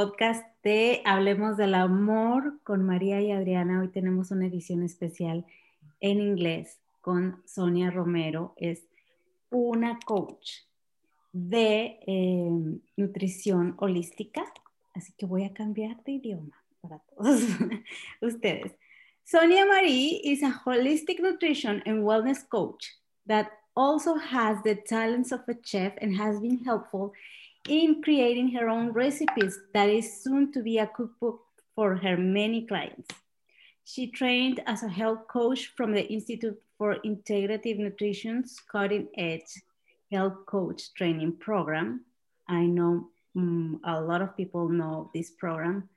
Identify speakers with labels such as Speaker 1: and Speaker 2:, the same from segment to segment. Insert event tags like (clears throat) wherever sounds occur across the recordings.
Speaker 1: podcast de Hablemos del Amor con María y Adriana. Hoy tenemos una edición especial en inglés con Sonia Romero. Es una coach de eh, nutrición holística. Así que voy a cambiar de idioma para todos (laughs) ustedes. Sonia Marie is a holistic nutrition and wellness coach that also has the talents of a chef and has been helpful in creating her own recipes that is soon to be a cookbook for her many clients. She trained as a health coach from the Institute for Integrative Nutrition's cutting edge health coach training program. I know um, a lot of people know this program.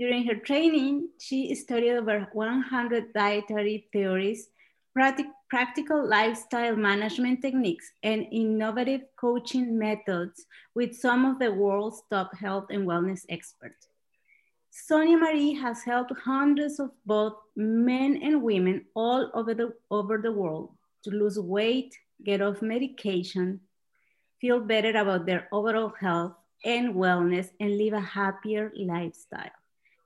Speaker 1: During her training, she studied over 100 dietary theories, practic practical lifestyle management techniques, and innovative coaching methods with some of the world's top health and wellness experts. Sonia Marie has helped hundreds of both men and women all over the, over the world to lose weight, get off medication, feel better about their overall health and wellness, and live a happier lifestyle.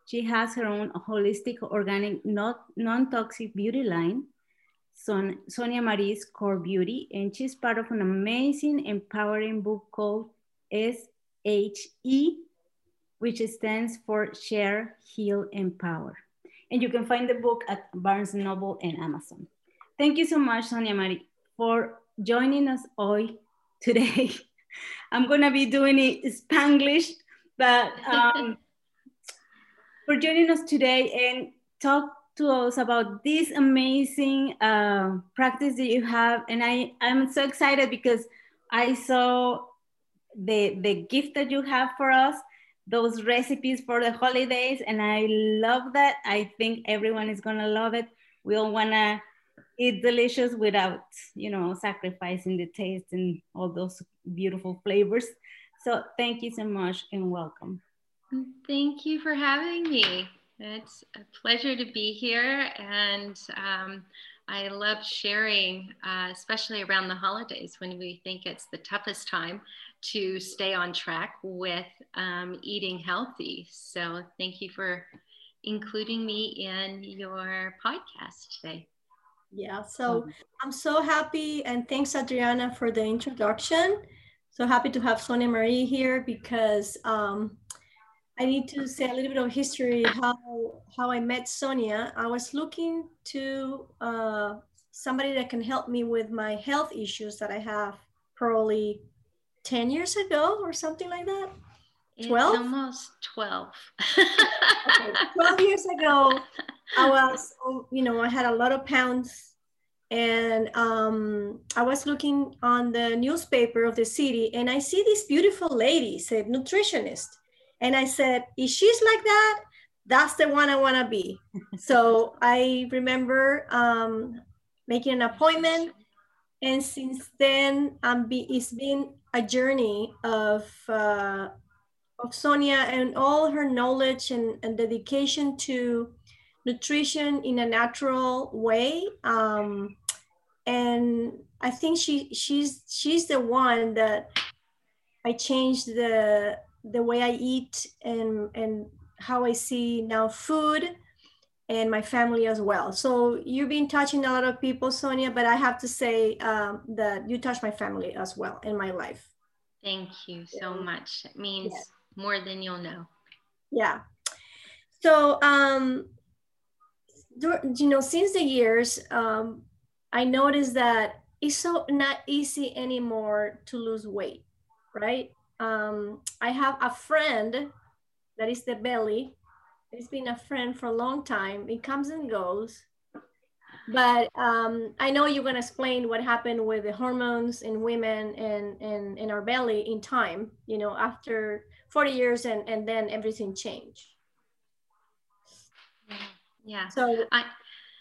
Speaker 1: She has her own holistic, organic, non-toxic beauty line, Son Sonia Marie's Core Beauty, and she's part of an amazing, empowering book called SHE, which stands for Share, Heal, Empower. And you can find the book at Barnes Noble and Amazon. Thank you so much, Sonia Marie, for joining us hoy today. (laughs) I'm gonna be doing it Spanglish, but um, (laughs) for joining us today and talk to us about this amazing uh, practice that you have. And I, I'm so excited because I saw the, the gift that you have for us, those recipes for the holidays. And I love that. I think everyone is gonna love it. We all wanna eat delicious without, you know, sacrificing the taste and all those beautiful flavors. So thank you so much and welcome.
Speaker 2: Thank you for having me. It's a pleasure to be here, and um, I love sharing, uh, especially around the holidays when we think it's the toughest time to stay on track with um, eating healthy. So, thank you for including me in your podcast today.
Speaker 3: Yeah, so I'm so happy, and thanks, Adriana, for the introduction. So happy to have Sonia Marie here because um, I need to say a little bit of history how how I met Sonia. I was looking to uh, somebody that can help me with my health issues that I have probably 10 years ago or something like that.
Speaker 2: 12? It's almost 12.
Speaker 3: okay, 12 years ago, I was, you know, I had a lot of pounds and um, I was looking on the newspaper of the city and I see this beautiful lady, said nutritionist and I said, if she's like that, that's the one I want to be. so (laughs) I remember um, making an appointment. And since then, um, be, it's been a journey of, uh, of Sonia and all her knowledge and, and dedication to nutrition in a natural way. Um, and I think she she's she's the one that I changed the the way I eat and and how I see now food and my family as well. So you've been touching a lot of people, Sonia, but I have to say um, that you touch my family as well in my life.
Speaker 2: Thank you so much. It means yeah. more than you'll know.
Speaker 3: Yeah. So, um, you know, since the years, um, I noticed that it's so not easy anymore to lose weight, right? Um, I have a friend that is the belly. It's been a friend for a long time. It comes and goes. But um, I know you're going to explain what happened with the hormones in women and, and in our belly in time, you know, after 40 years and, and then everything changed.
Speaker 2: Yeah. So, I,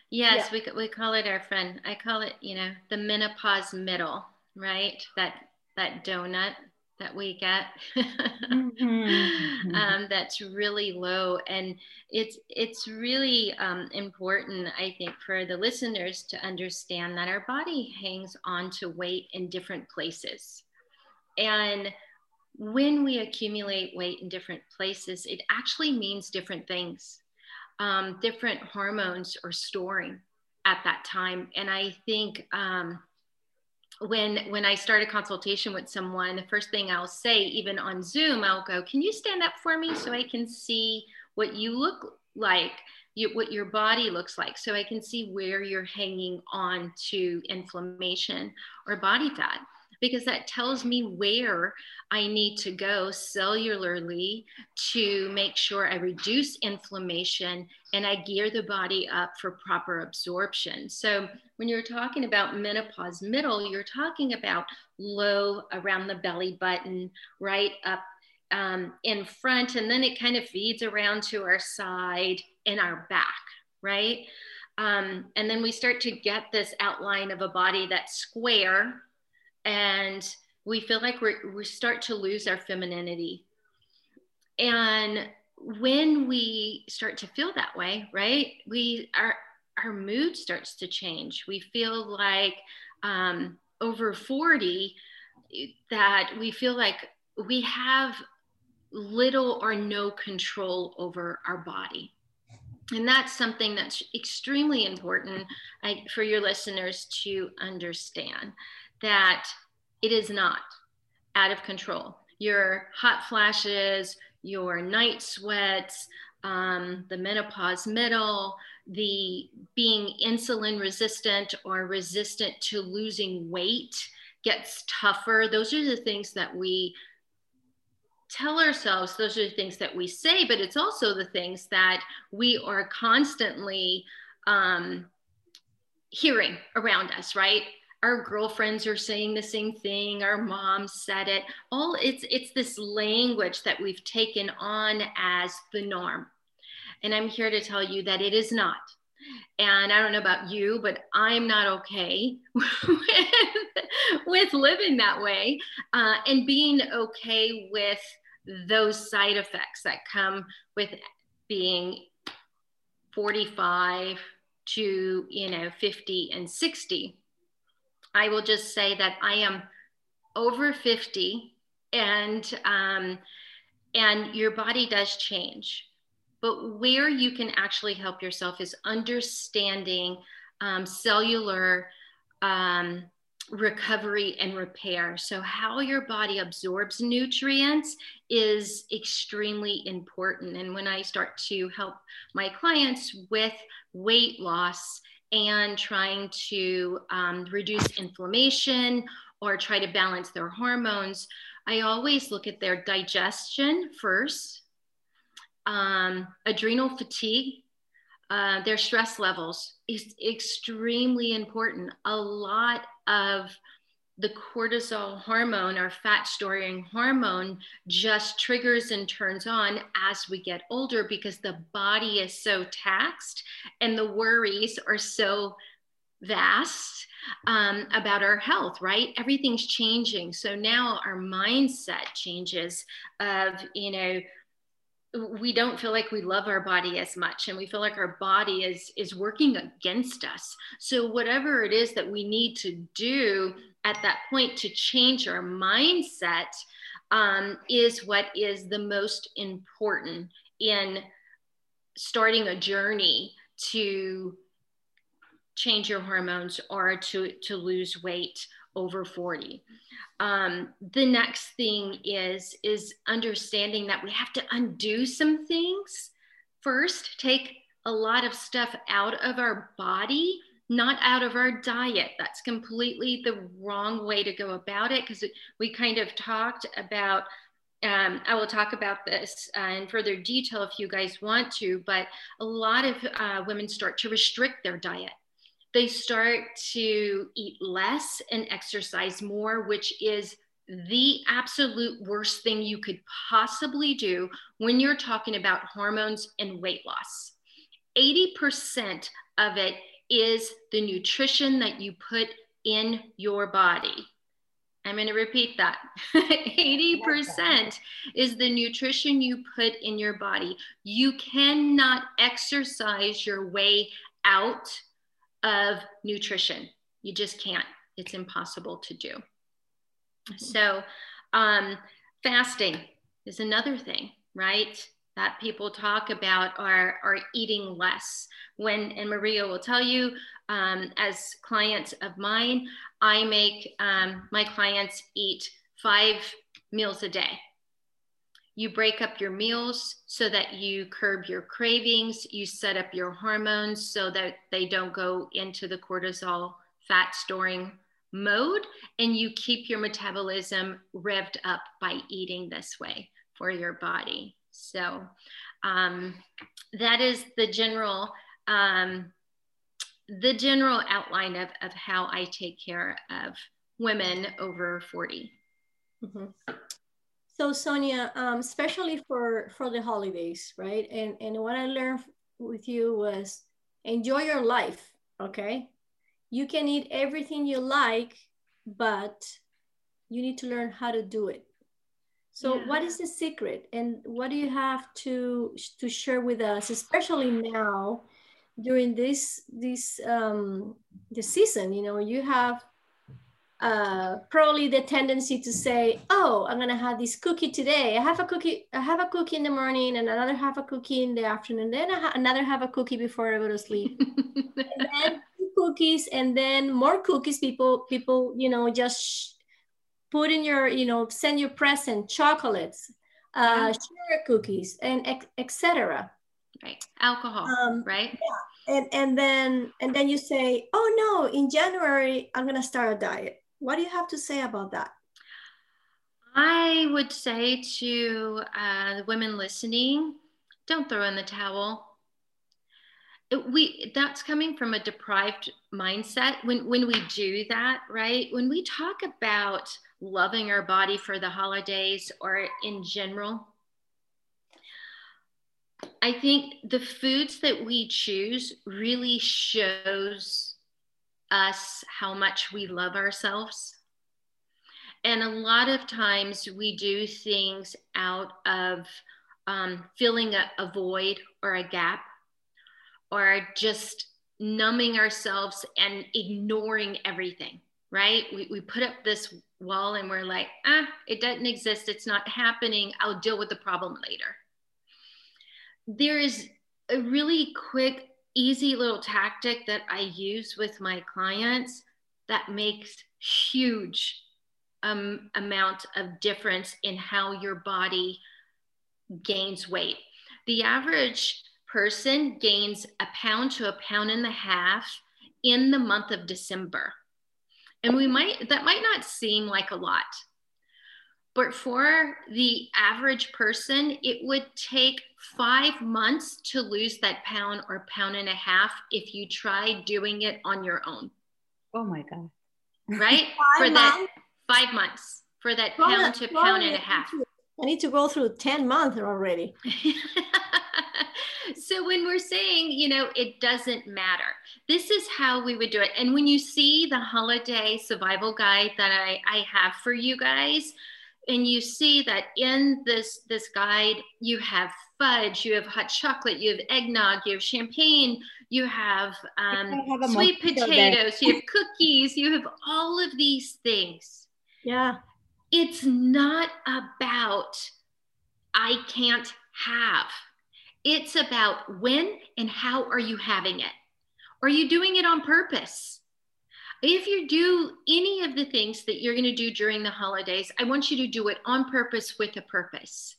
Speaker 2: yes, yeah. we, we call it our friend. I call it, you know, the menopause middle, right? That, that donut that we get (laughs) mm-hmm. um, that's really low and it's it's really um, important i think for the listeners to understand that our body hangs on to weight in different places and when we accumulate weight in different places, it actually means different things. Um, different hormones are storing at that time. And I think um, when when I start a consultation with someone, the first thing I'll say, even on Zoom, I'll go, "Can you stand up for me so I can see what you look like, you, what your body looks like, so I can see where you're hanging on to inflammation or body fat?" Because that tells me where I need to go cellularly to make sure I reduce inflammation and I gear the body up for proper absorption. So, when you're talking about menopause middle, you're talking about low around the belly button, right up um, in front, and then it kind of feeds around to our side and our back, right? Um, and then we start to get this outline of a body that's square and we feel like we we start to lose our femininity. And when we start to feel that way, right, we our our mood starts to change. We feel like um, over 40 that we feel like we have little or no control over our body. And that's something that's extremely important I, for your listeners to understand that it is not out of control. Your hot flashes, your night sweats, um, the menopause middle, the being insulin resistant or resistant to losing weight gets tougher. Those are the things that we tell ourselves, those are the things that we say, but it's also the things that we are constantly um, hearing around us, right? Our girlfriends are saying the same thing our mom said it. All it's it's this language that we've taken on as the norm. And i'm here to tell you that it is not. And i don't know about you but i'm not okay with, (laughs) with living that way uh, and being okay with those side effects that come with being 45 to you know 50 and 60 I will just say that I am over 50 and um, and your body does change. But where you can actually help yourself is understanding um, cellular um, recovery and repair. So, how your body absorbs nutrients is extremely important. And when I start to help my clients with weight loss, and trying to um, reduce inflammation or try to balance their hormones, I always look at their digestion first, um, adrenal fatigue, uh, their stress levels is extremely important. A lot of the cortisol hormone our fat storing hormone just triggers and turns on as we get older because the body is so taxed and the worries are so vast um, about our health, right? Everything's changing. So now our mindset changes of, you know, we don't feel like we love our body as much and we feel like our body is is working against us so whatever it is that we need to do at that point to change our mindset um, is what is the most important in starting a journey to change your hormones or to, to lose weight over 40 um, the next thing is is understanding that we have to undo some things. First take a lot of stuff out of our body not out of our diet. That's completely the wrong way to go about it because we kind of talked about. Um, I will talk about this uh, in further detail if you guys want to, but a lot of uh, women start to restrict their diet. They start to eat less and exercise more, which is the absolute worst thing you could possibly do when you're talking about hormones and weight loss. 80% of it is the nutrition that you put in your body. I'm going to repeat that. (laughs) 80% is the nutrition you put in your body. You cannot exercise your way out of nutrition. You just can't. It's impossible to do. So, um, fasting is another thing, right? That people talk about are, are eating less. When, and Maria will tell you, um, as clients of mine, I make um, my clients eat five meals a day. You break up your meals so that you curb your cravings. You set up your hormones so that they don't go into the cortisol fat storing mode. And you keep your metabolism revved up by eating this way for your body. So um, that is the general. Um, the general outline of, of how I take care of women over 40. Mm-hmm.
Speaker 3: So Sonia, um, especially for for the holidays, right? And and what I learned with you was enjoy your life. Okay, you can eat everything you like, but you need to learn how to do it. So yeah. what is the secret, and what do you have to to share with us, especially now during this this um, the season? You know, you have uh, probably the tendency to say, "Oh, I'm gonna have this cookie today. I have a cookie. I have a cookie in the morning, and another half a cookie in the afternoon. Then ha- another have a cookie before I go to sleep, (laughs) and then cookies, and then more cookies. People, people, you know, just put in your, you know, send your present chocolates, uh, sugar cookies, and etc.
Speaker 2: Right, alcohol. Um, right.
Speaker 3: Yeah. And and then and then you say, "Oh no, in January I'm gonna start a diet." What do you have to say about that?
Speaker 2: I would say to uh, the women listening, don't throw in the towel. It, we that's coming from a deprived mindset. When when we do that, right? When we talk about loving our body for the holidays or in general, I think the foods that we choose really shows us how much we love ourselves. And a lot of times we do things out of um, filling a, a void or a gap or just numbing ourselves and ignoring everything, right? We, we put up this wall and we're like, ah, it doesn't exist. It's not happening. I'll deal with the problem later. There is a really quick easy little tactic that I use with my clients that makes huge um, amount of difference in how your body gains weight. The average person gains a pound to a pound and a half in the month of December. And we might, that might not seem like a lot, but for the average person, it would take five months to lose that pound or pound and a half if you try doing it on your own.
Speaker 1: Oh my God.
Speaker 2: Right? (laughs) for that five months for that pound to pound and a half.
Speaker 3: I need to go through 10 months already. (laughs)
Speaker 2: so when we're saying, you know, it doesn't matter, this is how we would do it. And when you see the holiday survival guide that I, I have for you guys, and you see that in this this guide you have fudge you have hot chocolate you have eggnog you have champagne you have, um, have sweet potatoes you have cookies you have all of these things
Speaker 3: yeah
Speaker 2: it's not about i can't have it's about when and how are you having it are you doing it on purpose if you do any of the things that you're going to do during the holidays, I want you to do it on purpose with a purpose.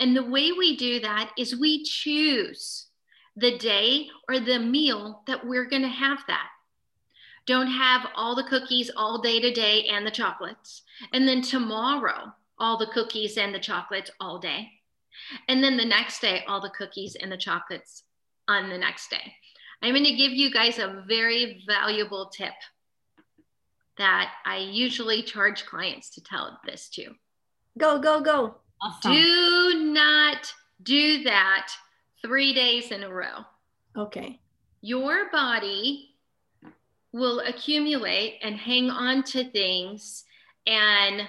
Speaker 2: And the way we do that is we choose the day or the meal that we're going to have that. Don't have all the cookies all day today and the chocolates. And then tomorrow, all the cookies and the chocolates all day. And then the next day, all the cookies and the chocolates on the next day. I'm going to give you guys a very valuable tip that I usually charge clients to tell this to.
Speaker 3: Go, go, go.
Speaker 2: Awesome. Do not do that three days in a row.
Speaker 3: Okay.
Speaker 2: Your body will accumulate and hang on to things and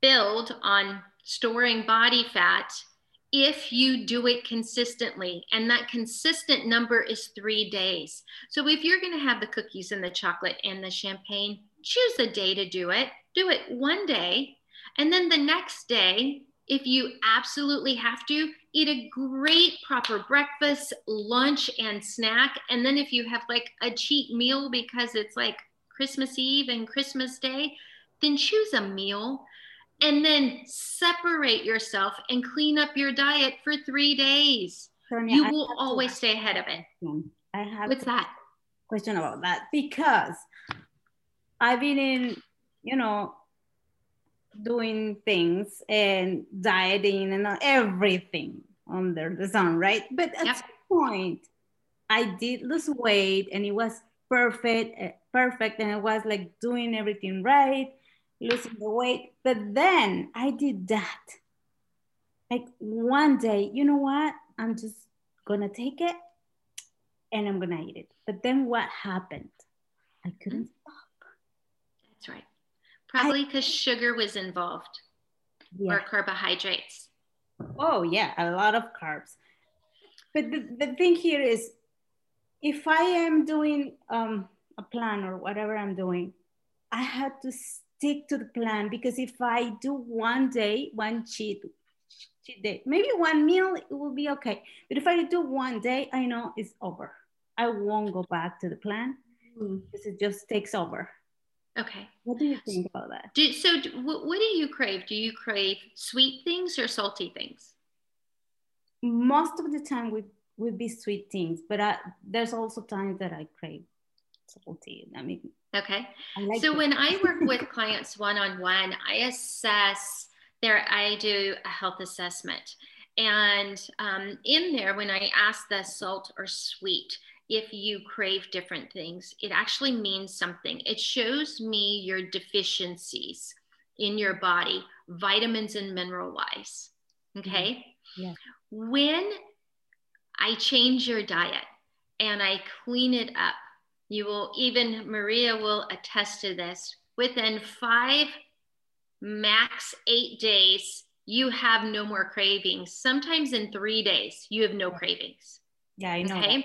Speaker 2: build on storing body fat if you do it consistently. And that consistent number is three days. So if you're going to have the cookies and the chocolate and the champagne, choose a day to do it. Do it one day. And then the next day, if you absolutely have to, eat a great proper breakfast, lunch, and snack. And then if you have like a cheat meal because it's like Christmas Eve and Christmas Day, then choose a meal and then separate yourself and clean up your diet for three days. Sonia, you will always stay ahead of it.
Speaker 1: I have
Speaker 2: what's that
Speaker 1: question about that because I've been in, you know, doing things and dieting and everything under the sun, right? But at yep. some point, I did lose weight and it was perfect, eh, perfect, and I was like doing everything right, losing the weight. But then I did that. Like one day, you know what? I'm just gonna take it and I'm gonna eat it. But then what happened? I couldn't mm-hmm. stop.
Speaker 2: That's right. Probably because sugar was involved yeah. or carbohydrates.
Speaker 1: Oh, yeah, a lot of carbs. But the, the thing here is if I am doing um, a plan or whatever I'm doing, I have to stick to the plan because if I do one day, one cheat, cheat day, maybe one meal, it will be okay. But if I do one day, I know it's over. I won't go back to the plan mm. because it just takes over.
Speaker 2: Okay.
Speaker 1: What do you think about that?
Speaker 2: Do, so, do, what, what do you crave? Do you crave sweet things or salty things?
Speaker 1: Most of the time would would be sweet things, but I, there's also times that I crave salty. I mean,
Speaker 2: okay. I like so when I work with (laughs) clients one on one, I assess their. I do a health assessment, and um, in there, when I ask the salt or sweet, if you crave different things. It actually means something. It shows me your deficiencies in your body, vitamins and mineral wise. Okay. Mm-hmm.
Speaker 1: Yeah.
Speaker 2: When I change your diet and I clean it up, you will even, Maria will attest to this, within five, max eight days, you have no more cravings. Sometimes in three days, you have no cravings.
Speaker 1: Yeah, I know. Okay. That.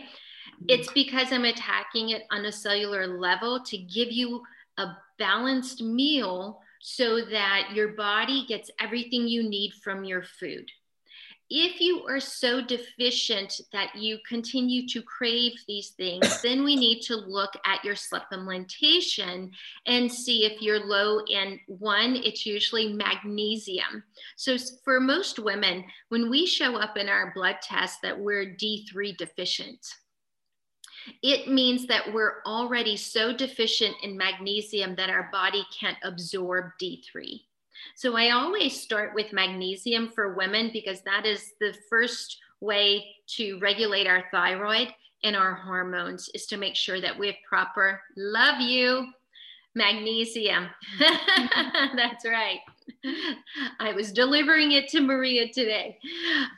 Speaker 2: It's because I'm attacking it on a cellular level to give you a balanced meal so that your body gets everything you need from your food. If you are so deficient that you continue to crave these things, (coughs) then we need to look at your supplementation and see if you're low in one, it's usually magnesium. So, for most women, when we show up in our blood test that we're D3 deficient, it means that we're already so deficient in magnesium that our body can't absorb D3. So I always start with magnesium for women because that is the first way to regulate our thyroid and our hormones is to make sure that we have proper love you magnesium. (laughs) That's right. (laughs) I was delivering it to Maria today.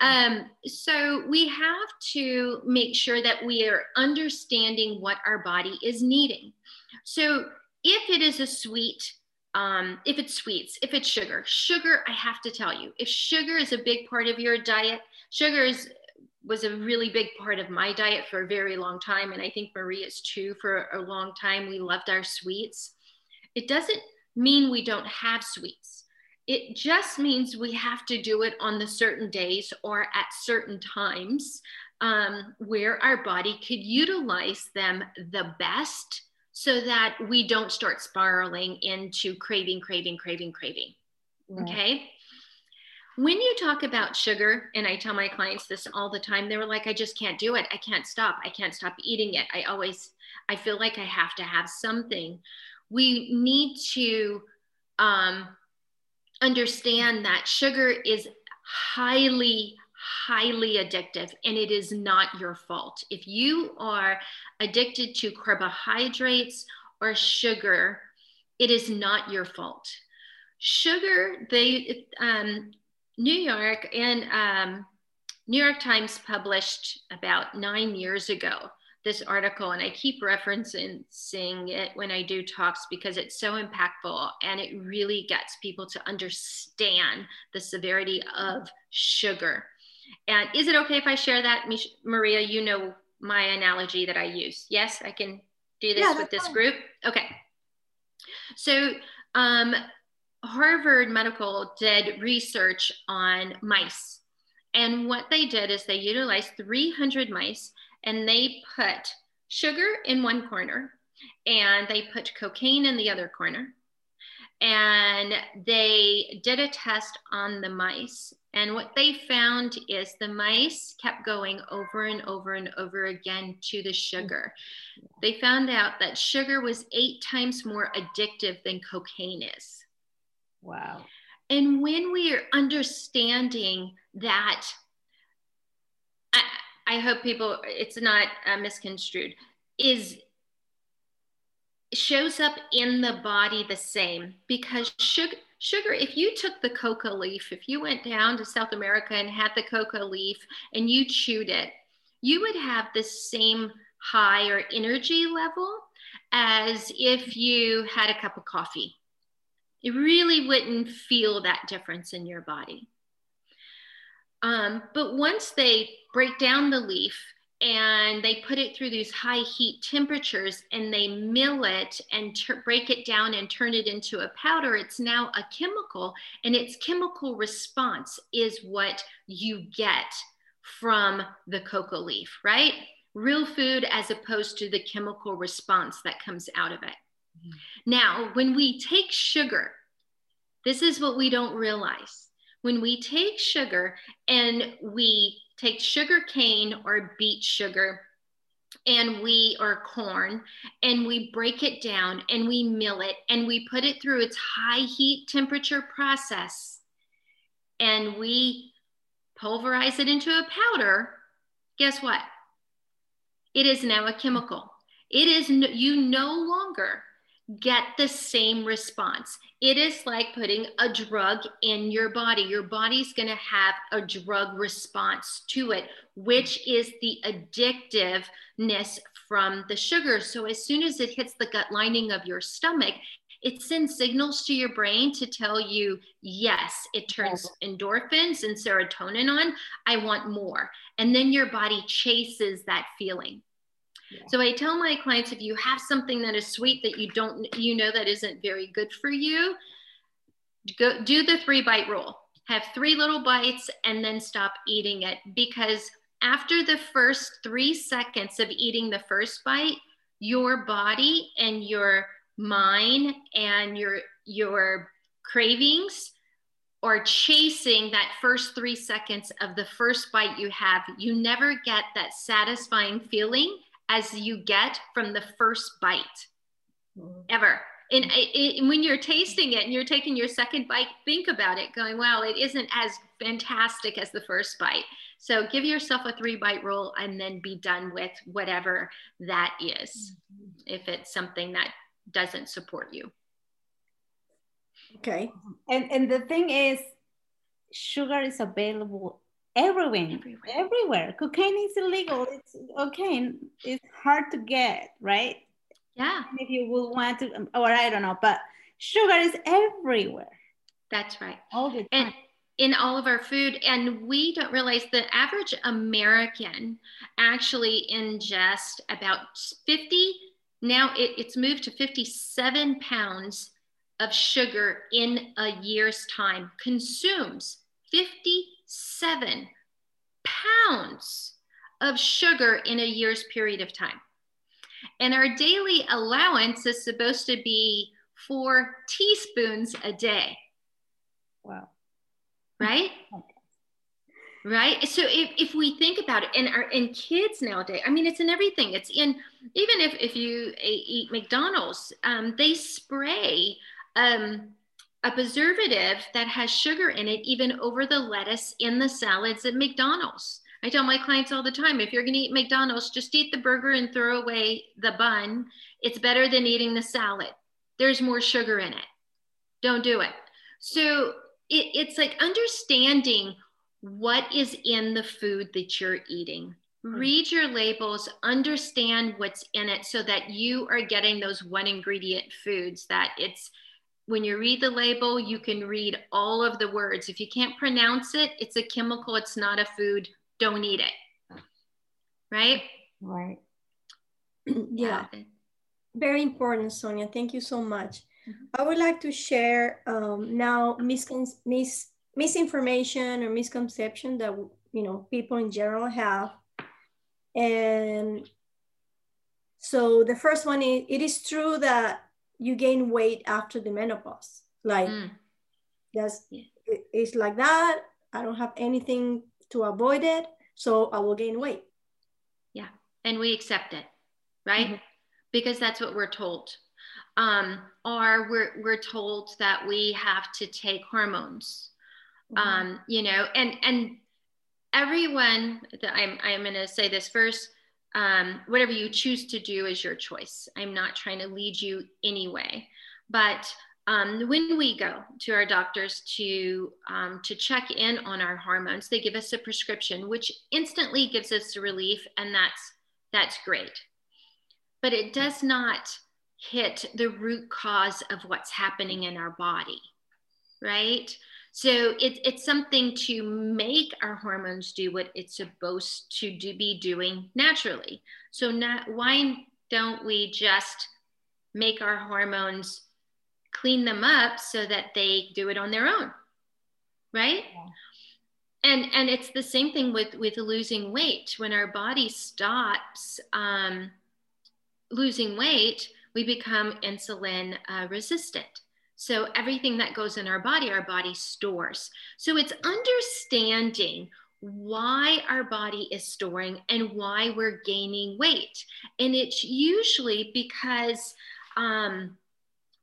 Speaker 2: Um, so we have to make sure that we are understanding what our body is needing. So if it is a sweet, um, if it's sweets, if it's sugar, sugar, I have to tell you, if sugar is a big part of your diet, sugar is was a really big part of my diet for a very long time. And I think Maria's too for a long time. We loved our sweets. It doesn't mean we don't have sweets. It just means we have to do it on the certain days or at certain times um, where our body could utilize them the best so that we don't start spiraling into craving, craving, craving, craving. Okay. When you talk about sugar, and I tell my clients this all the time, they were like, I just can't do it. I can't stop. I can't stop eating it. I always, I feel like I have to have something. We need to um, understand that sugar is highly highly addictive and it is not your fault. If you are addicted to carbohydrates or sugar, it is not your fault. Sugar, they, um, New York and um, New York Times published about nine years ago this article and I keep referencing it when I do talks because it's so impactful and it really gets people to understand the severity of sugar. And is it okay if I share that, Maria? You know my analogy that I use. Yes, I can do this yeah, with this fine. group. Okay. So, um, Harvard Medical did research on mice. And what they did is they utilized 300 mice and they put sugar in one corner and they put cocaine in the other corner. And they did a test on the mice. And what they found is the mice kept going over and over and over again to the sugar. They found out that sugar was eight times more addictive than cocaine is.
Speaker 1: Wow.
Speaker 2: And when we are understanding that, I, hope people, it's not uh, misconstrued, is shows up in the body the same because sugar, sugar, if you took the coca leaf, if you went down to South America and had the coca leaf and you chewed it, you would have the same high or energy level as if you had a cup of coffee it really wouldn't feel that difference in your body. Um, but once they break down the leaf and they put it through these high heat temperatures and they mill it and break it down and turn it into a powder, it's now a chemical, and its chemical response is what you get from the coca leaf, right? Real food as opposed to the chemical response that comes out of it. Now, when we take sugar, this is what we don't realize. When we take sugar and we take sugar cane or beet sugar and we or corn and we break it down and we mill it and we put it through its high heat temperature process and we pulverize it into a powder, guess what? It is now a chemical. It is, you no longer get the same response. It is like putting a drug in your body. Your body's going to have a drug response to it, which is the addictiveness from the sugar. So as soon as it hits the gut lining of your stomach, it sends signals to your brain to tell you, yes, it turns endorphins and serotonin on. I want more. And then your body chases that feeling. So I tell my clients if you have something that is sweet that you don't, you know, that isn't very good for you, go do the three bite rule. Have three little bites and then stop eating it because after the first three seconds of eating the first bite, your body and your mind and your your cravings or chasing that first three seconds of the first bite you have, you never get that satisfying feeling as you get from the first bite mm-hmm. ever. And, it, when you're tasting it and you're taking your second bite, think about it going, wow, it isn't as fantastic as the first bite. So give yourself a three bite rule and then be done with whatever that is, mm-hmm. if it's something that doesn't support you.
Speaker 3: Okay.
Speaker 1: And, and the thing is, sugar is available everywhere, everywhere. everywhere. Cocaine is illegal. It's okay. It's hard to get, right?
Speaker 2: Yeah.
Speaker 1: If you would want to, um, or I don't know, but sugar is everywhere.
Speaker 2: That's right.
Speaker 1: All the time.
Speaker 2: And in all of our food, and we don't realize the average American actually ingests about 50. Now it, it's moved to 57 pounds of sugar in a year's time. Consumes 50 seven pounds of sugar in a year's period of time. And our daily allowance is supposed to be four teaspoons a day.
Speaker 1: Wow.
Speaker 2: Right? Right. So if, if we think about it, and our in kids nowadays, I mean, it's in everything. It's in even if if you eat McDonald's, um, they spray um, a preservative that has sugar in it, even over the lettuce in the salads at McDonald's. I tell my clients all the time if you're going to eat McDonald's, just eat the burger and throw away the bun. It's better than eating the salad. There's more sugar in it. Don't do it. So it, it's like understanding what is in the food that you're eating. Hmm. Read your labels, understand what's in it so that you are getting those one ingredient foods that it's when you read the label, you can read all of the words. If you can't pronounce it, it's a chemical, it's not a food. Don't eat it. Right?
Speaker 1: Right. (clears throat)
Speaker 3: yeah. Very important, Sonia. Thank you so much. I would like to share um, now mis- mis- misinformation or misconception that you know people in general have, and so the first one is it is true that you gain weight after the menopause. Like mm. that's it's like that. I don't have anything to avoid it, so I will gain weight.
Speaker 2: Yeah, and we accept it, right? Mm-hmm. Because that's what we're told. Um, or we're we're told that we have to take hormones. Mm-hmm. Um, you know, and and everyone. That I'm I'm going to say this first um, whatever you choose to do is your choice. I'm not trying to lead you anyway. But um, when we go to our doctors to um, to check in on our hormones, they give us a prescription, which instantly gives us relief, and that's that's great. But it does not hit the root cause of what's happening in our body, right? So it, it's something to make our hormones do what it's supposed to do, be doing naturally. So not, why don't we just make our hormones clean them up so that they do it on their own, right? Yeah. And and it's the same thing with with losing weight. When our body stops um, losing weight, we become insulin uh, resistant. So everything that goes in our body, our body stores. So it's understanding why our body is storing and why we're gaining weight. And it's usually because um,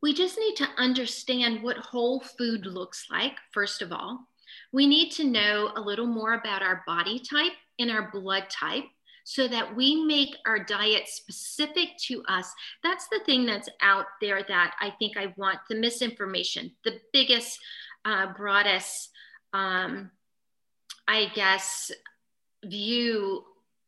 Speaker 2: we just need to understand what whole food looks like, first of all. We need to know a little more about our body type and our blood type so that we make our diet specific to us. That's the thing that's out there that I think I want the misinformation, the biggest, uh, broadest, um, I guess, view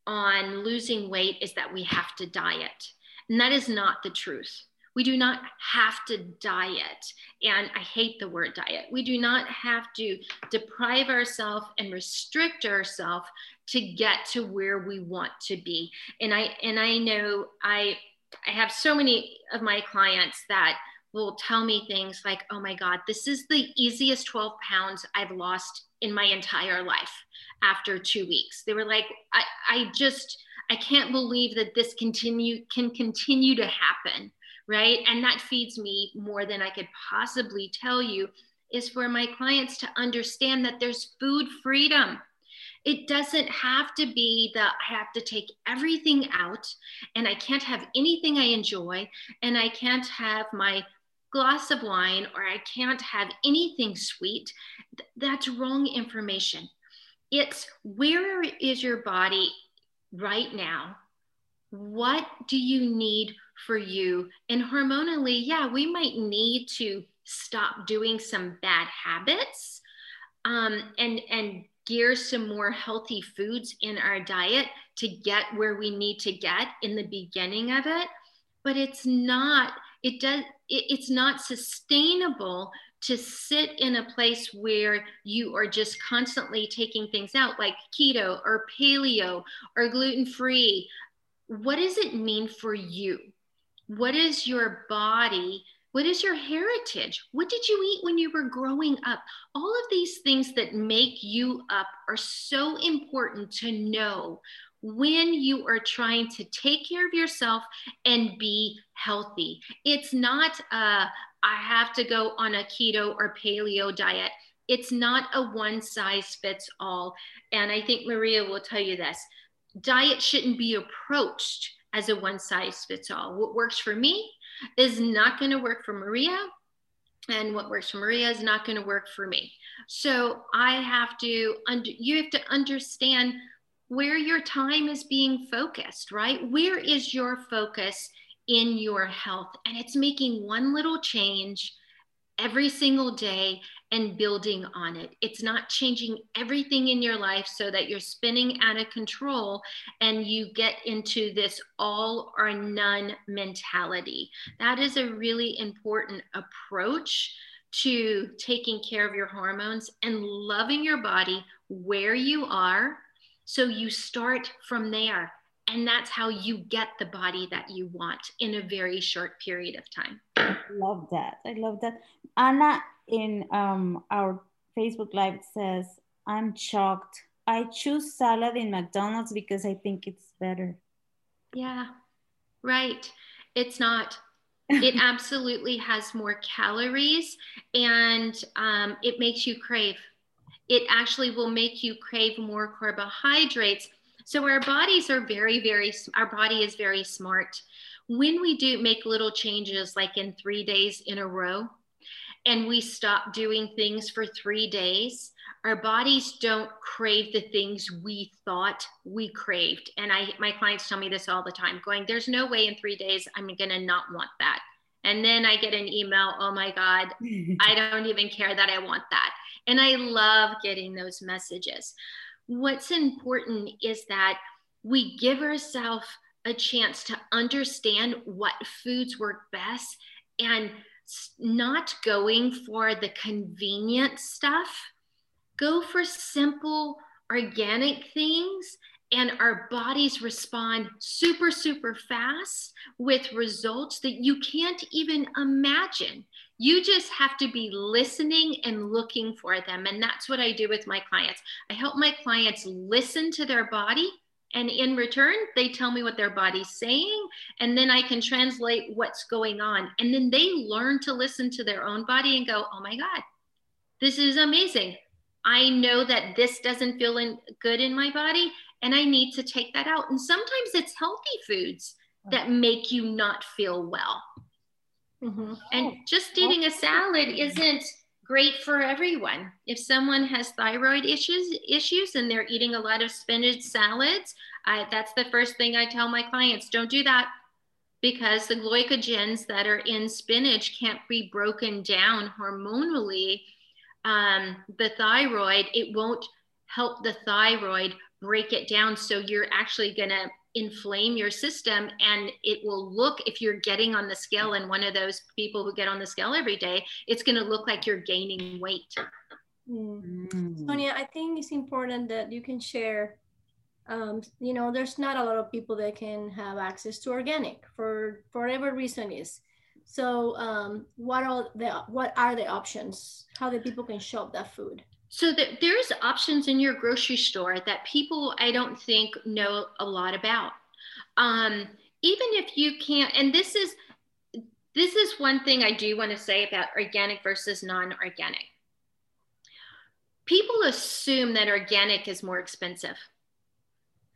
Speaker 2: on losing weight is that we have to diet. And that is not the truth. We do not have to diet. And I hate the word diet. We do not have to deprive ourselves and restrict ourselves to get to where we want to be. And I and I know I I have so many of my clients that will tell me things like, oh my God, this is the easiest 12 pounds I've lost in my entire life after two weeks. They were like, I, I just, I can't believe that this continue can continue to happen right? And that feeds me more than I could possibly tell you is for my clients to understand that there's food freedom. It doesn't have to be that I have to take everything out and I can't have anything I enjoy and I can't have my glass of wine or I can't have anything sweet. That's wrong information. It's where is your body right now? What do you need for you. And hormonally, yeah, we might need to stop doing some bad habits um, and and gear some more healthy foods in our diet to get where we need to get in the beginning of it. But it's not. It does. It, it's not sustainable to sit in a place where you are just constantly taking things out like keto or paleo or gluten free what does it mean for you what is your body? What is your heritage? What did you eat when you were growing up? All of these things that make you up are so important to know when you are trying to take care of yourself and be healthy. It's not a, I have to go on a keto or paleo diet. It's not a one size fits all. And I think Maria will tell you this diet shouldn't be approached as a one size fits all. What works for me is not going to work for Maria, and what works for Maria is not going to work for me. So I have to, under, you have to understand where your time is being focused, right? Where is your focus in your health? And it's making one little change every single day and building on it. It's not changing everything in your life so that you're spinning out of control and you get into this all or none mentality. That is a really important approach to taking care of your hormones and loving your body where you are. So you start from there And that's how you get the body that you want in a very short period of time.
Speaker 1: I love that. I love that. Anna in um, our Facebook Live says, I'm shocked. I choose salad in McDonald's because I think it's better.
Speaker 2: Yeah, right. It's not. it (laughs) absolutely has more calories and um, it makes you crave. It actually will make you crave more carbohydrates. So our bodies are very, very, our body is very smart. When we do make little changes, like in three days in a row, and we stop doing things for three days, our bodies don't crave the things we thought we craved. And I, my clients tell me this all the time, going, "There's no way in three days I'm gonna not want that." And then I get an email, "Oh my God, (laughs) I don't even care that I want that." And I love getting those messages. What's important is that we give ourselves a chance to understand what foods work best and not going for the convenient stuff. Go for simple organic things and our bodies respond super, super fast with results that you can't even imagine. You just have to be listening and looking for them. And that's what I do with my clients. I help my clients listen to their body and in return, they tell me what their body's saying. And then I can translate what's going on. And then they learn to listen to their own body and go, oh my God, this is amazing. I know that this doesn't feel in, good in my body and I need to take that out. And sometimes it's healthy foods that make you not feel well. Mm-hmm. And just eating a salad isn't great for everyone. If someone has thyroid issues issues and they're eating a lot of spinach salads, I, that's the first thing I tell my clients: don't do that because the glycogens that are in spinach can't be broken down hormonally. Um, the thyroid, it won't help the thyroid break it down. So you're actually going to inflame your system and it will look if you're getting on the scale and one of those people who get on the scale every day it's going to look like you're gaining weight
Speaker 3: mm. sonia i think it's important that you can share um, you know there's not a lot of people that can have access to organic for, for whatever reason is so um, what are the what are the options how the people can shop that food
Speaker 2: so the, there's options in your grocery store that people I don't think know a lot about. Um, even if you can't, and this is this is one thing I do want to say about organic versus non-organic. People assume that organic is more expensive.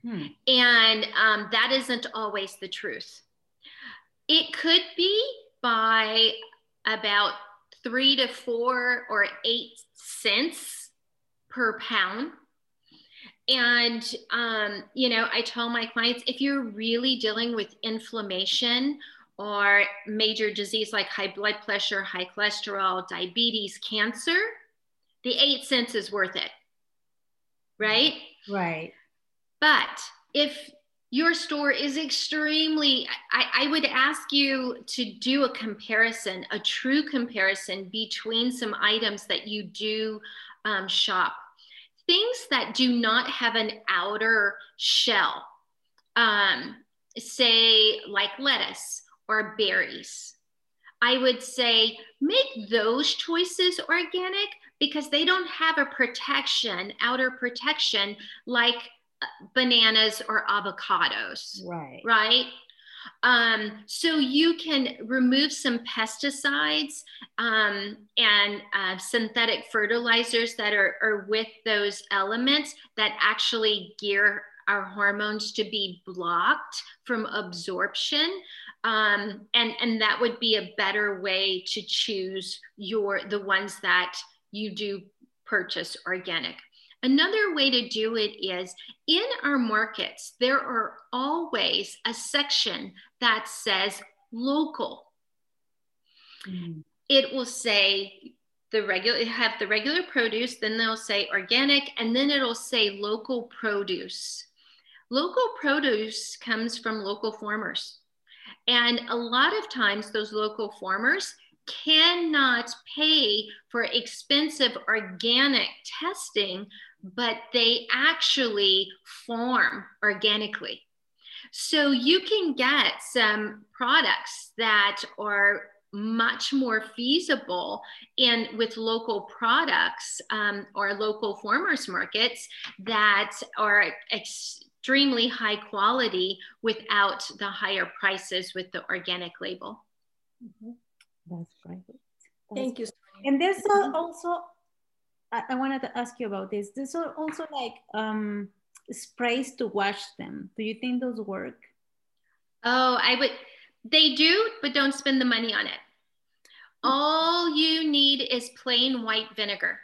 Speaker 2: Hmm. And um, that isn't always the truth. It could be by about three to four or eight cents per pound. And, um, you know, I tell my clients if you're really dealing with inflammation or major disease like high blood pressure, high cholesterol, diabetes, cancer, the eight cents is worth it. Right?
Speaker 1: Right.
Speaker 2: But if your store is extremely, I, I, would ask you to do a comparison, a true comparison between some items that you do um, shop things that do not have an outer shell, um, say like lettuce or berries, I would say make those choices organic because they don't have a protection, outer protection like uh, bananas or avocados.
Speaker 1: Right.
Speaker 2: Right. Um, so you can remove some pesticides um, and uh, synthetic fertilizers that are, are with those elements that actually gear our hormones to be blocked from absorption. Um, and, and that would be a better way to choose your the ones that you do purchase organic. Another way to do it is in our markets, there are always a section that says local. Mm. It will say the regular have the regular produce, then they'll say organic, and then it'll say local produce. Local produce comes from local farmers. And a lot of times, those local farmers cannot pay for expensive organic testing but they actually form organically. So you can get some products that are much more feasible in with local products um, or local farmers markets that are extremely high quality without the higher prices with the organic label.
Speaker 1: Mm-hmm. That's right. That's
Speaker 3: Thank you.
Speaker 1: And there's mm-hmm. also, I, I, wanted to ask you about this. There's also like um, sprays to wash them. Do you think those work?
Speaker 2: Oh, I would. They do, but don't spend the money on it. All you need is plain white vinegar.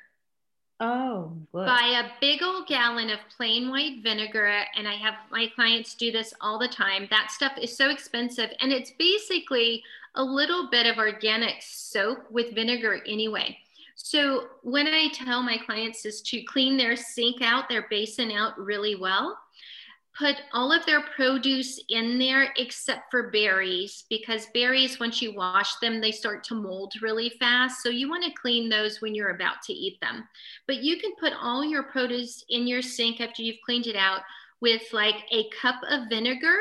Speaker 1: Oh, good.
Speaker 2: Buy a big old gallon of plain white vinegar, and I have my clients do this all the time. That stuff is so expensive, and it's basically a little bit of organic soap with vinegar anyway. So when I tell my clients is to clean their sink out, their basin out really well, put all of their produce in there except for berries because berries once you wash them they start to mold really fast. So you want to clean those when you're about to eat them. But you can put all your produce in your sink after you've cleaned it out with like a cup of vinegar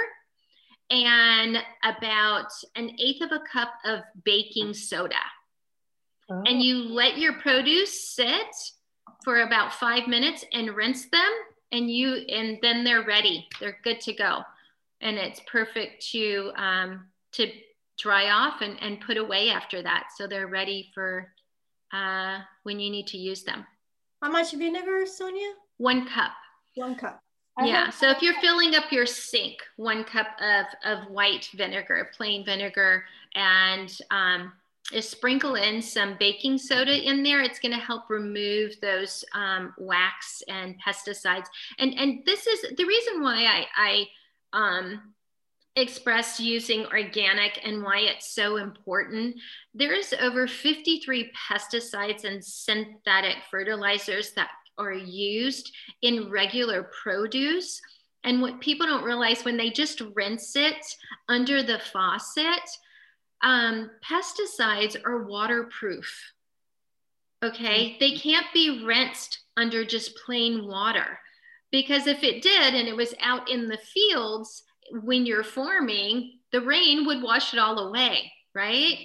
Speaker 2: and about an eighth of a cup of baking soda oh. and you let your produce sit for about five minutes and rinse them and you and then they're ready. They're good to go. And it's perfect to um, to dry off and, and put away after that. So they're ready for uh, when you need to use them.
Speaker 3: How much vinegar sonia?
Speaker 2: One cup.
Speaker 3: One cup.
Speaker 2: Yeah. so if you're filling up your sink one cup of, of white vinegar plain vinegar and um, is sprinkle in some baking soda in there. It's going to help remove those um, wax and pesticides. And and this is the reason why I, I um, expressed using organic and why it's so important. There's over 53 pesticides and synthetic fertilizers that are used in regular produce. And what people don't realize when they just rinse it under the faucet, um, pesticides are waterproof. Okay, mm-hmm. they can't be rinsed under just plain water because if it did and it was out in the fields when you're farming, the rain would wash it all away, right?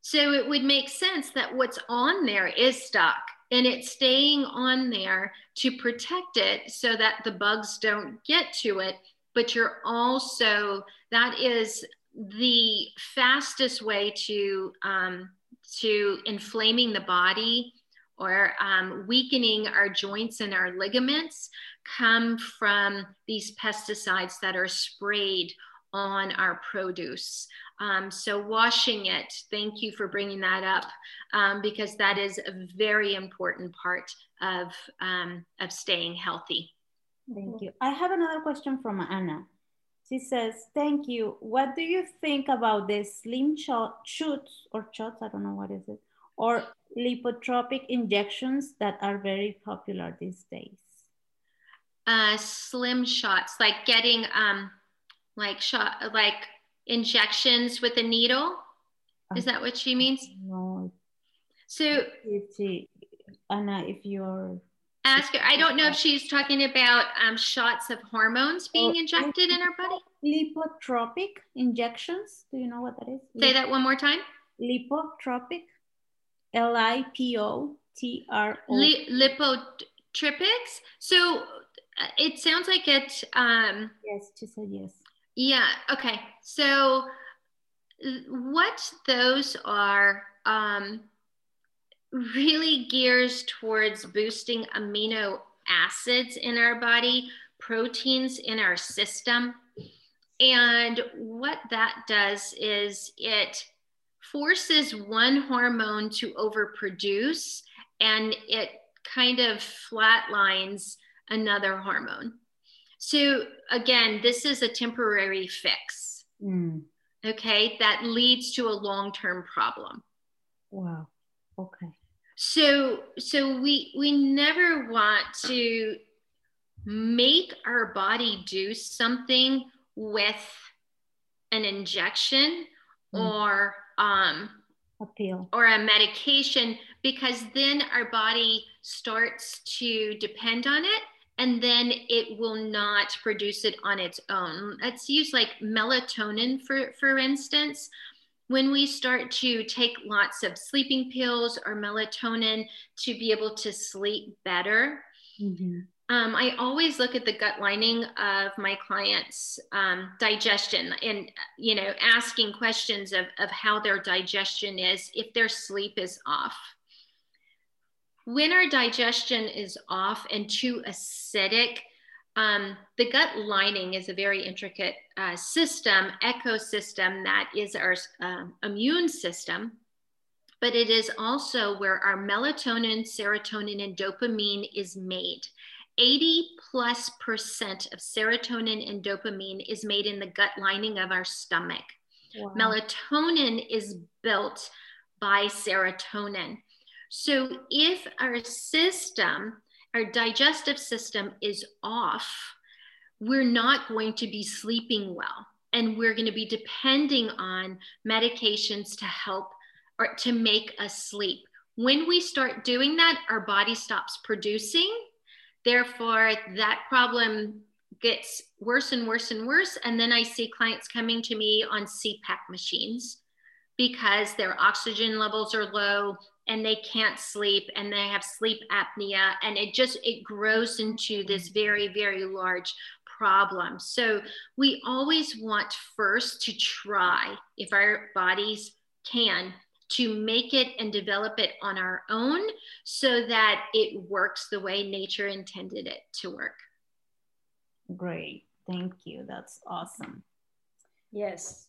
Speaker 2: So it would make sense that what's on there is stuck and it's staying on there to protect it so that the bugs don't get to it. But you're also, that is the fastest way to um, to inflaming the body or um, weakening our joints and our ligaments come from these pesticides that are sprayed on our produce. Um, so washing it, thank you for bringing that up um, because that is a very important part of, um, of staying healthy.
Speaker 1: Thank you. I have another question from Anna. She says, thank you. What do you think about the slim shot shoots or shots? I don't know what is it, or lipotropic injections that are very popular these days?
Speaker 2: Uh, slim shots, like getting um, like shot, like injections with a needle. Is that what she means?
Speaker 1: No.
Speaker 2: So,
Speaker 1: if she, Anna, if you're
Speaker 2: ask her. I don't know if she's talking about um, shots of hormones being oh, injected in her body.
Speaker 1: Lipotropic injections. Do you know what that is?
Speaker 2: Say that one more time.
Speaker 1: Lipotropic. L I P O T R O.
Speaker 2: Lipotropics. So uh, it sounds like it. Um,
Speaker 1: yes, she said yes.
Speaker 2: Yeah. Okay. So what those are. Um, really gears towards boosting amino acids in our body, proteins in our system. And what that does is it forces one hormone to overproduce and it kind of flatlines another hormone. So, again, this is a temporary fix. Mm. Okay, that leads to a long term problem.
Speaker 1: Wow. Okay.
Speaker 2: So so we we never want to make our body do something with an injection mm. or um
Speaker 1: a pill
Speaker 2: or a medication because then our body starts to depend on it and then it will not produce it on its own. Let's use like melatonin, for, for instance. When we start to take lots of sleeping pills or melatonin to be able to sleep better, mm-hmm. um, I always look at the gut lining of my clients' um, digestion and, you know, asking questions of, of how their digestion is if their sleep is off when our digestion is off and too acidic, um, the gut lining is a very intricate uh, system, ecosystem that is our uh, immune system, but it is also where our melatonin, serotonin, and dopamine is made. 80 plus percent of serotonin and dopamine is made in the gut lining of our stomach. Wow. Melatonin is built by serotonin. So if our system, our digestive system is off, we're not going to be sleeping well. And we're going to be depending on medications to help or to make us sleep. When we start doing that, our body stops producing. Therefore, that problem gets worse and worse and worse. And then I see clients coming to me on CPAP machines because their oxygen levels are low, and they can't sleep and they have sleep apnea and it just it grows into this very very large problem. So we always want first to try if our bodies can to make it and develop it on our own so that it works the way nature intended it to work.
Speaker 1: Great. Thank you. That's awesome.
Speaker 3: Yes.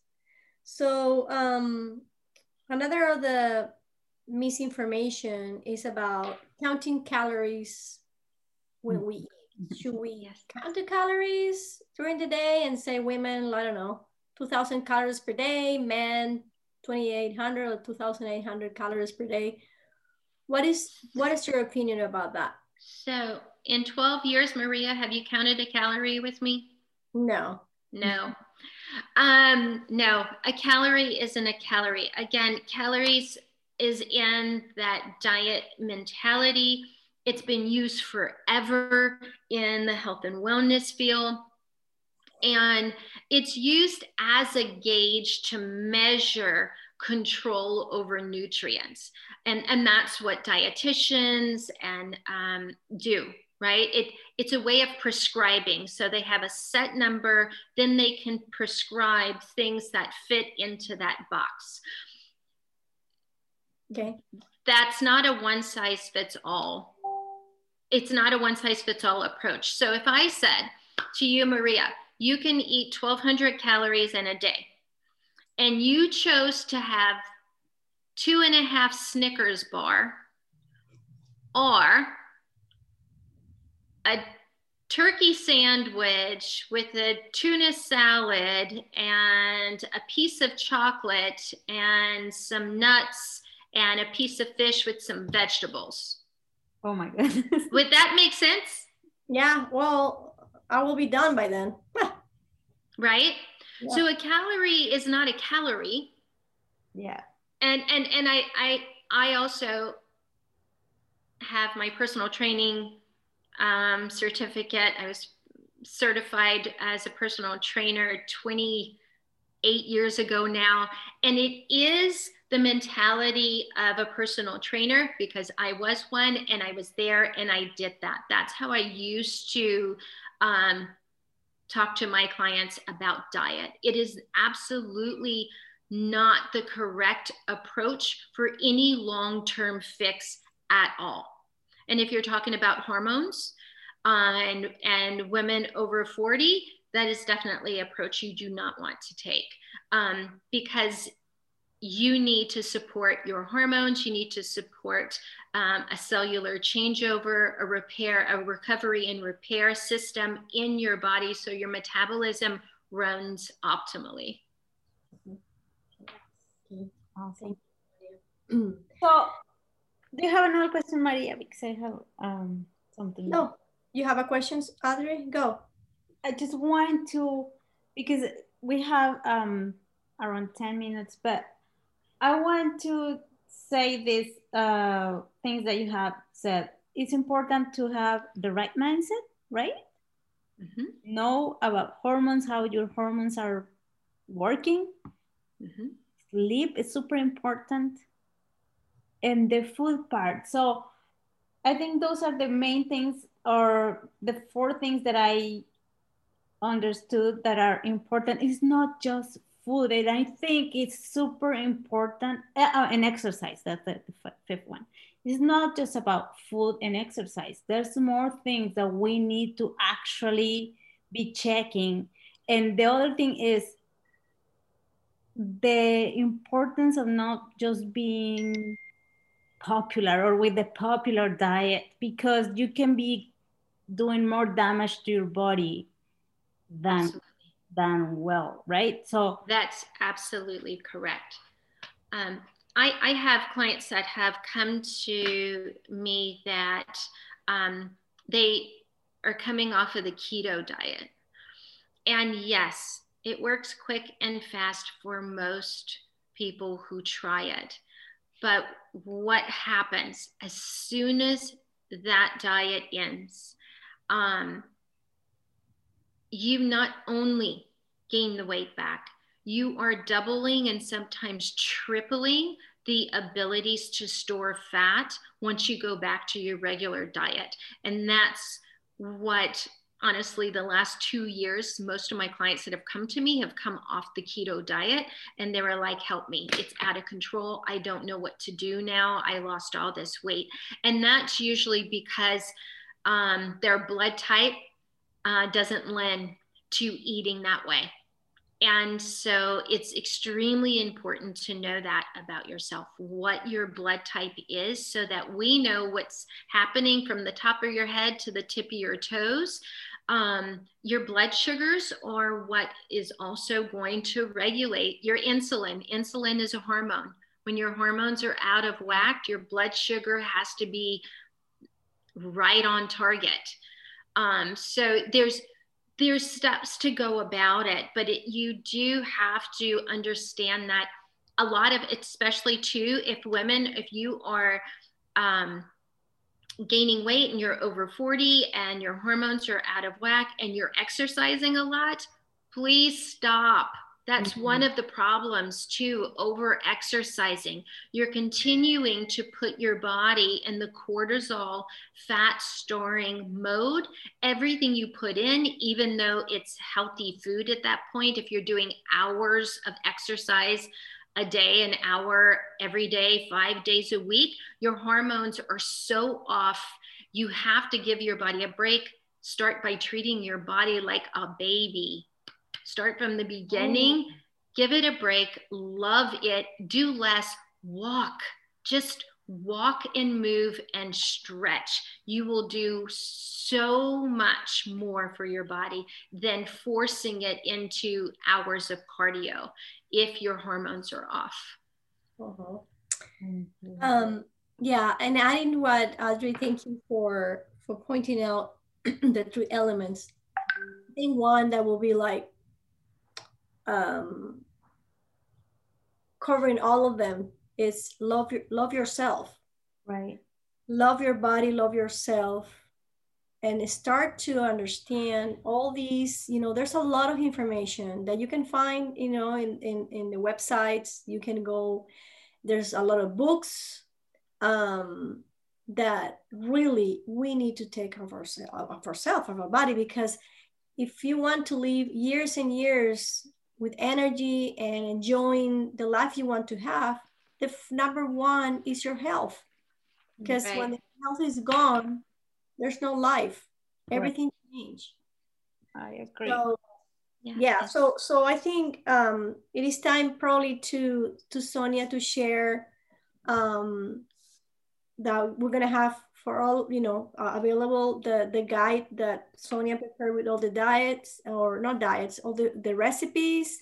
Speaker 3: So um another of the misinformation is about counting calories when we eat. Should we (laughs) count the calories during the day and say women, I don't know, 2,000 calories per day, men 2,800 or 2,800 calories per day? What is what is your opinion about that?
Speaker 2: So, in 12 years, Maria, have you counted a calorie with me?
Speaker 3: No.
Speaker 2: No. Um, no, a calorie isn't a calorie. Again, calories is in that diet mentality. It's been used forever in the health and wellness field. And it's used as a gauge to measure control over nutrients. And, and that's what dietitians and um, do, right? It, it's a way of prescribing. So they have a set number, then they can prescribe things that fit into that box.
Speaker 3: Okay.
Speaker 2: That's not a one size fits all. It's not a one size fits all approach. So if I said to you, Maria, you can eat 1200 calories in a day, and you chose to have two and a half Snickers bar or a turkey sandwich with a tuna salad and a piece of chocolate and some nuts and a piece of fish with some vegetables.
Speaker 1: Oh my goodness. (laughs)
Speaker 2: Would that make sense?
Speaker 3: Yeah, well, I will be done by then. (laughs)
Speaker 2: right? Yeah. So a calorie is not a calorie.
Speaker 1: Yeah.
Speaker 2: And and and I I I also have my personal training um, certificate. I was certified as a personal trainer 28 years ago now. And it is the mentality of a personal trainer because I was one and I was there and I did that. That's how I used to um, talk to my clients about diet. It is absolutely not the correct approach for any long term fix at all. And if you're talking about hormones uh, and, and women over 40, that is definitely approach you do not want to take um, because you need to support your hormones, you need to support um, a cellular changeover, a repair, a recovery and repair system in your body so your metabolism runs optimally.
Speaker 1: Awesome. So, do you have another question, Maria? Because I have um, something.
Speaker 3: No, you have a question, Audrey? Go.
Speaker 1: I just want to, because we have um, around 10 minutes, but I want to say these uh, things that you have said. It's important to have the right mindset right? Mm-hmm. Know about hormones, how your hormones are working. Mm-hmm. Sleep is super important. And the food part. So I think those are the main things or the four things that I understood that are important. It's not just food. And I think it's super important. Uh, uh and exercise, that's the fifth one. It's not just about food and exercise. There's more things that we need to actually be checking. And the other thing is the importance of not just being popular or with the popular diet because you can be doing more damage to your body than absolutely. Than well right? So
Speaker 2: that's absolutely correct. Um, I, I have clients that have come to me that um, they are coming off of the keto diet. And yes it works quick and fast for most people who try it. But what happens as soon as that diet ends? Um, you not only gain the weight back, you are doubling and sometimes tripling the abilities to store fat once you go back to your regular diet. And that's what honestly the last two years most of my clients that have come to me have come off the keto diet and they were like help me. It's out of control. I don't know what to do now. I lost all this weight. And that's usually because um, their blood type uh, doesn't lend to eating that way and so it's extremely important to know that about yourself, what your blood type is, so that we know what's happening from the top of your head to the tip of your toes. Um, your blood sugars are what is also going to regulate your insulin. Insulin is a hormone. When your hormones are out of whack, your blood sugar has to be right on target. Um, so there's there's steps to go about it, but it, you do have to understand that a lot of, especially too, if women, if you are um, gaining weight and you're over 40 and your hormones are out of whack and you're exercising a lot, please stop that's mm-hmm. one of the problems too, over exercising. You're continuing to put your body in the cortisol fat storing mode. Everything you put in, even though it's healthy food at that point, if you're doing hours of exercise a day, an hour every day, five days a week, your hormones are so off. You have to give your body a break. Start by treating your body like a baby Start from the beginning, oh. give it a break, love it, do less, walk. Just walk and move and stretch. You will do so much more for your body than forcing it into hours of cardio if your hormones are off.
Speaker 3: Uh-huh. Mm-hmm. Um, yeah, and adding what Audrey, thank you for for pointing out (clears throat) the three elements. I think one that will be like um, covering all of them is love love yourself.
Speaker 1: Right.
Speaker 3: Love your body love yourself and start to understand all these you know there's a lot of information that you can find you know in in, in the websites. You can go there's a lot of books um, that really we need to take of ourselves of ourselves of our body because if you want to live years and years with energy and enjoying the life you want to have, the f- number one is your health. Because right. when the health is gone, there's no life. Everything right. changes.
Speaker 1: I agree.
Speaker 3: So, yeah. yeah. So so I think um, it is time probably to to Sonia to share um, that we're gonna have for all you know uh, available the the guide that Sonia prepared with all the diets or not diets all the, the recipes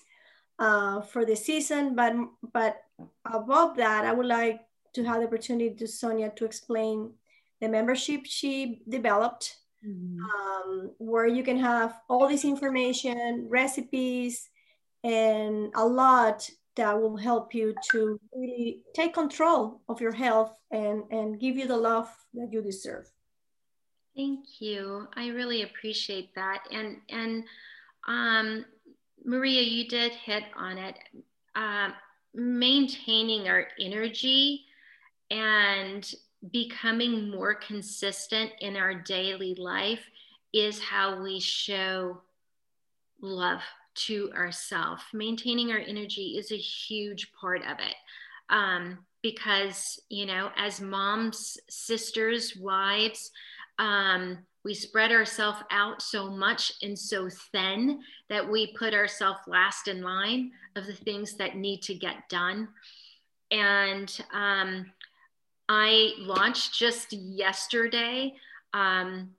Speaker 3: uh, for the season but but above that I would like to have the opportunity to Sonia to explain the membership she developed mm-hmm. um, where you can have all this information recipes and a lot that will help you to really take control of your health and, and give you the love that you deserve.
Speaker 2: Thank you. I really appreciate that. And and um, Maria, you did hit on it. Uh, maintaining our energy and becoming more consistent in our daily life is how we show love to ourself. Maintaining our energy is a huge part of it. Um, because, you know, as moms, sisters, wives, um, we spread ourselves out so much and so thin that we put ourselves last in line of the things that need to get done. And um, I launched just yesterday um,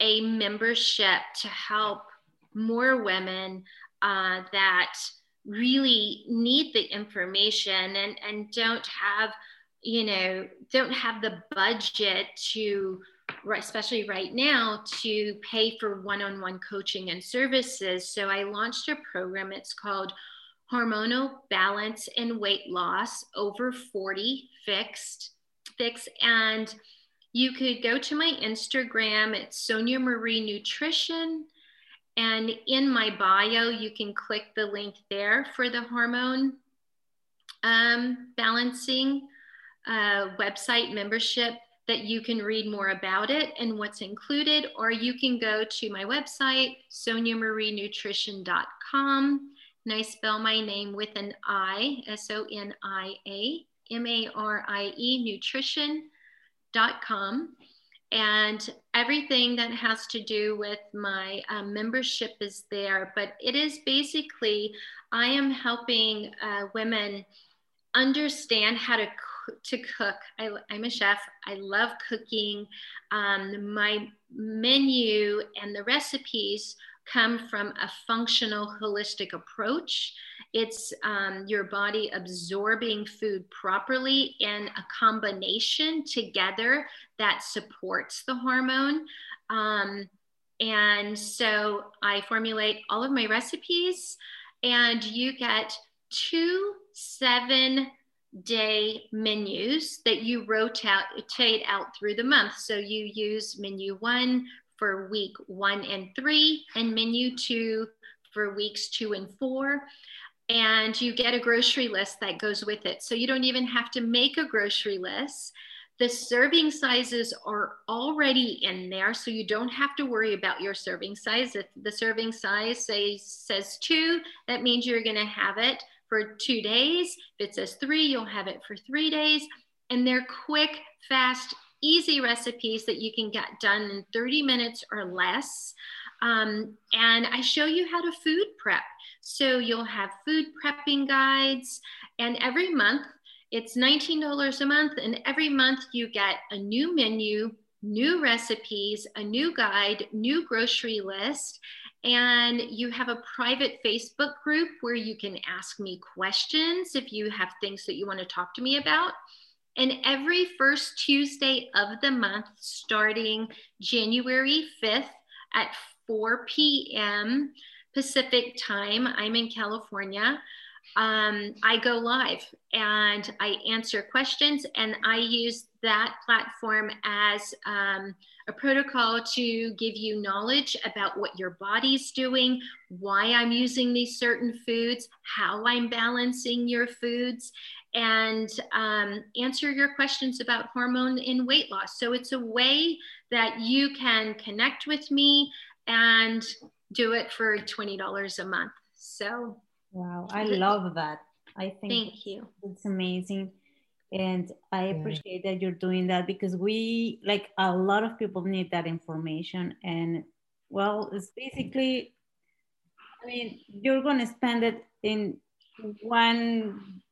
Speaker 2: a membership to help more women uh, that really need the information and, and don't have, you know, don't have the budget to, especially right now, to pay for one on one coaching and services. So I launched a program. It's called Hormonal Balance and Weight Loss Over 40 Fixed. Fix and you could go to my Instagram. It's Sonia Marie Nutrition. And in my bio, you can click the link there for the hormone um, balancing uh, website membership that you can read more about it and what's included, or you can go to my website, soniamarienutrition.com. And I spell my name with an I, S O N I A M A R I E, nutrition.com and everything that has to do with my um, membership is there. But it is basically, I am helping uh, women understand how to to cook. I, am a chef. I love cooking. Um, my menu and the recipes come from a functional, holistic approach. It's um, your body absorbing food properly in a combination together that supports the hormone. Um, and so I formulate all of my recipes, and you get two seven day menus that you rotate out through the month. So you use menu one for week one and three, and menu two for weeks two and four. And you get a grocery list that goes with it. So you don't even have to make a grocery list. The serving sizes are already in there, so you don't have to worry about your serving size. If the serving size say, says two, that means you're going to have it for two days. If it says three, you'll have it for three days. And they're quick, fast, easy recipes that you can get done in 30 minutes or less. Um, and I show you how to food prep. So you'll have food prepping guides, and every month it's $19 a month, and every month you get a new menu, new recipes, a new guide, new grocery list. And you have a private Facebook group where you can ask me questions if you have things that you want to talk to me about. And every first Tuesday of the month, starting January 5th at 4 p.m. Pacific time, I'm in California. Um, I go live and I answer questions, and I use that platform as um, a protocol to give you knowledge about what your body's doing, why I'm using these certain foods, how I'm balancing your foods, and um, answer your questions about hormone and weight loss. So it's a way that you can connect with me and do it for $20 a month. So,
Speaker 1: wow, I love that. I think
Speaker 2: thank you.
Speaker 1: It's amazing. And I appreciate that you're doing that because we, like a lot of people, need that information. And well, it's basically, I mean, you're going to spend it in one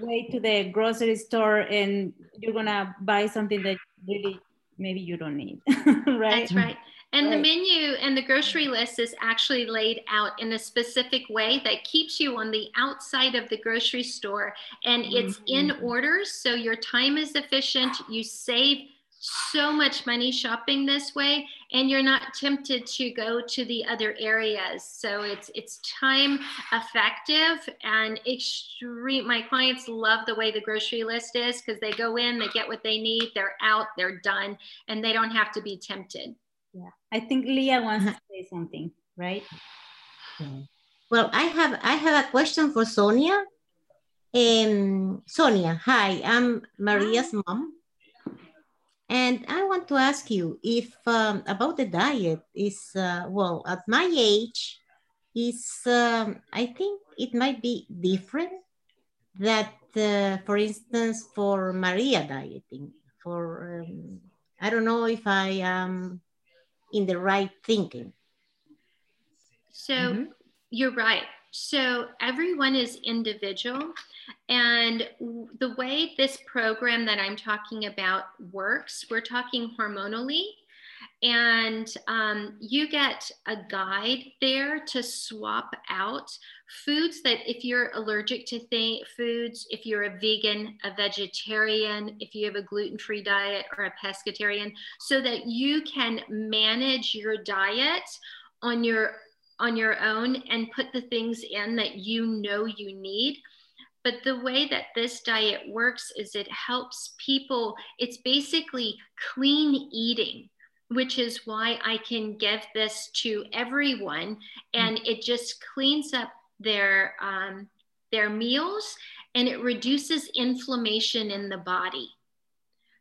Speaker 1: way to the grocery store and you're gonna buy something that really maybe you don't need (laughs) right
Speaker 2: that's right and right. the menu and the grocery list is actually laid out in a specific way that keeps you on the outside of the grocery store and it's mm-hmm. in orders so your time is efficient you save so much money shopping this way and you're not tempted to go to the other areas. So it's it's time effective and extreme my clients love the way the grocery list is because they go in they get what they need they're out they're done and they don't have to be tempted.
Speaker 1: Yeah i think leah wants to say something right?
Speaker 4: Well i have i have a question for sonia. Um, sonia hi i'm maria's hi. mom and I want to ask you if um, about the diet is, uh, well, at my age, is um, I think it might be different that, uh, for instance, for Maria dieting, for, um, I don't know if I am in the right thinking.
Speaker 2: So mm -hmm. you're right. So everyone is individual. And the way this program that I'm talking about works, we're talking hormonally. And um, you get a guide there to swap out foods that, if you're allergic to th- foods, if you're a vegan, a vegetarian, if you have a gluten free diet or a pescatarian, so that you can manage your diet on your on your own and put the things in that you know you need but the way that this diet works is it helps people, it's basically clean eating, which is why I can give this to everyone. And it just cleans up their, um, their meals and it reduces inflammation in the body.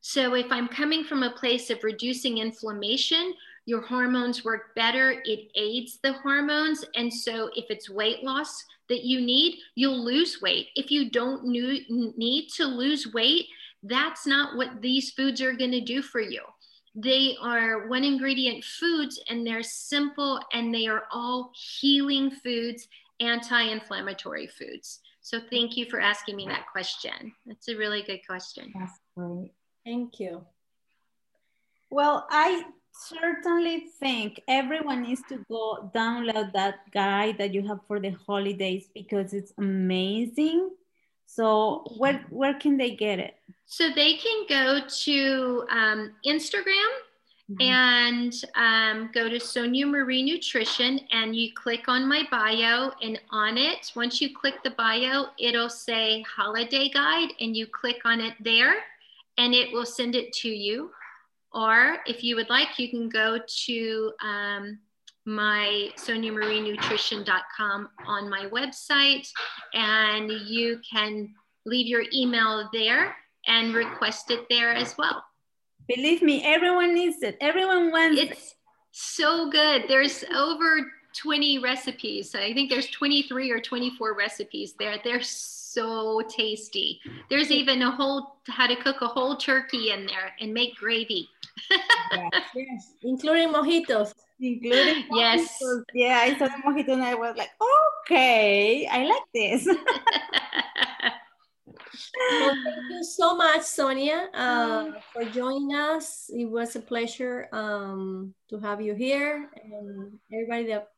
Speaker 2: So if I'm coming from a place of reducing inflammation, your hormones work better. It aids the hormones. And so if it's weight loss, that you need, you'll lose weight. If you don't need to lose weight, that's not what these foods are going to do for you. They are one ingredient foods and they're simple and they are all healing foods, anti inflammatory foods. So thank you for asking me that question. That's a really good question.
Speaker 1: That's great.
Speaker 3: Thank you.
Speaker 1: Well, I certainly think everyone needs to go download that guide that you have for the holidays because it's amazing. So where where can they get it?
Speaker 2: So they can go to um, Instagram mm-hmm. and um, go to Sonia Marie Nutrition and you click on my bio and on it, once you click the bio, it'll say holiday guide and you click on it there and it will send it to you. Or if you would like, you can go to um, my soniamarienutrition.com on my website and you can leave your email there and request it there as well.
Speaker 1: Believe me, everyone needs it. Everyone wants it.
Speaker 2: it's it. so good. There's over 20 recipes. I think there's 23 or 24 recipes there. They're so tasty. There's even a whole how to cook a whole turkey in there and make gravy
Speaker 3: yes, (laughs) yes, including mojitos.
Speaker 1: Including (laughs) mojitos.
Speaker 2: yes.
Speaker 1: Yeah, I saw the mojito and I was like, okay, I like this. (laughs) well,
Speaker 3: thank you so much, Sonia, uh, for joining us. It was a pleasure um, to have you here and everybody that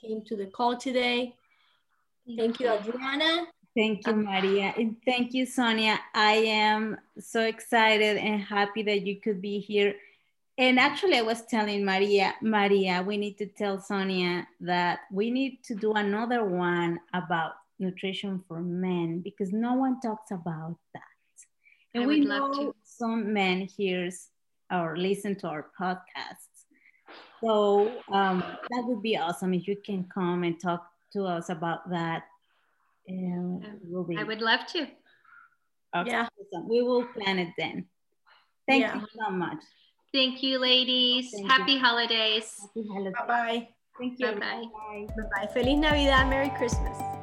Speaker 3: came to the call today. Thank you, Adriana.
Speaker 1: Thank you, Maria. And thank you, Sonia. I am so excited and happy that you could be here. And actually, I was telling Maria, Maria, we need to tell Sonia that we need to do another one about nutrition for men because no one talks about that. And
Speaker 2: I
Speaker 1: we
Speaker 2: know
Speaker 1: some men hears or listen to our podcasts. So um, that would be awesome if you can come and talk to us about that
Speaker 2: and we'll be. I would love to.
Speaker 1: Okay. Yeah. We will plan it then. Thank yeah. you so much.
Speaker 2: Thank you, ladies. Thank Happy you. holidays.
Speaker 3: Happy holidays. Bye-bye.
Speaker 1: Thank you.
Speaker 2: Bye-bye.
Speaker 3: Bye-bye. Feliz Navidad. Merry Christmas.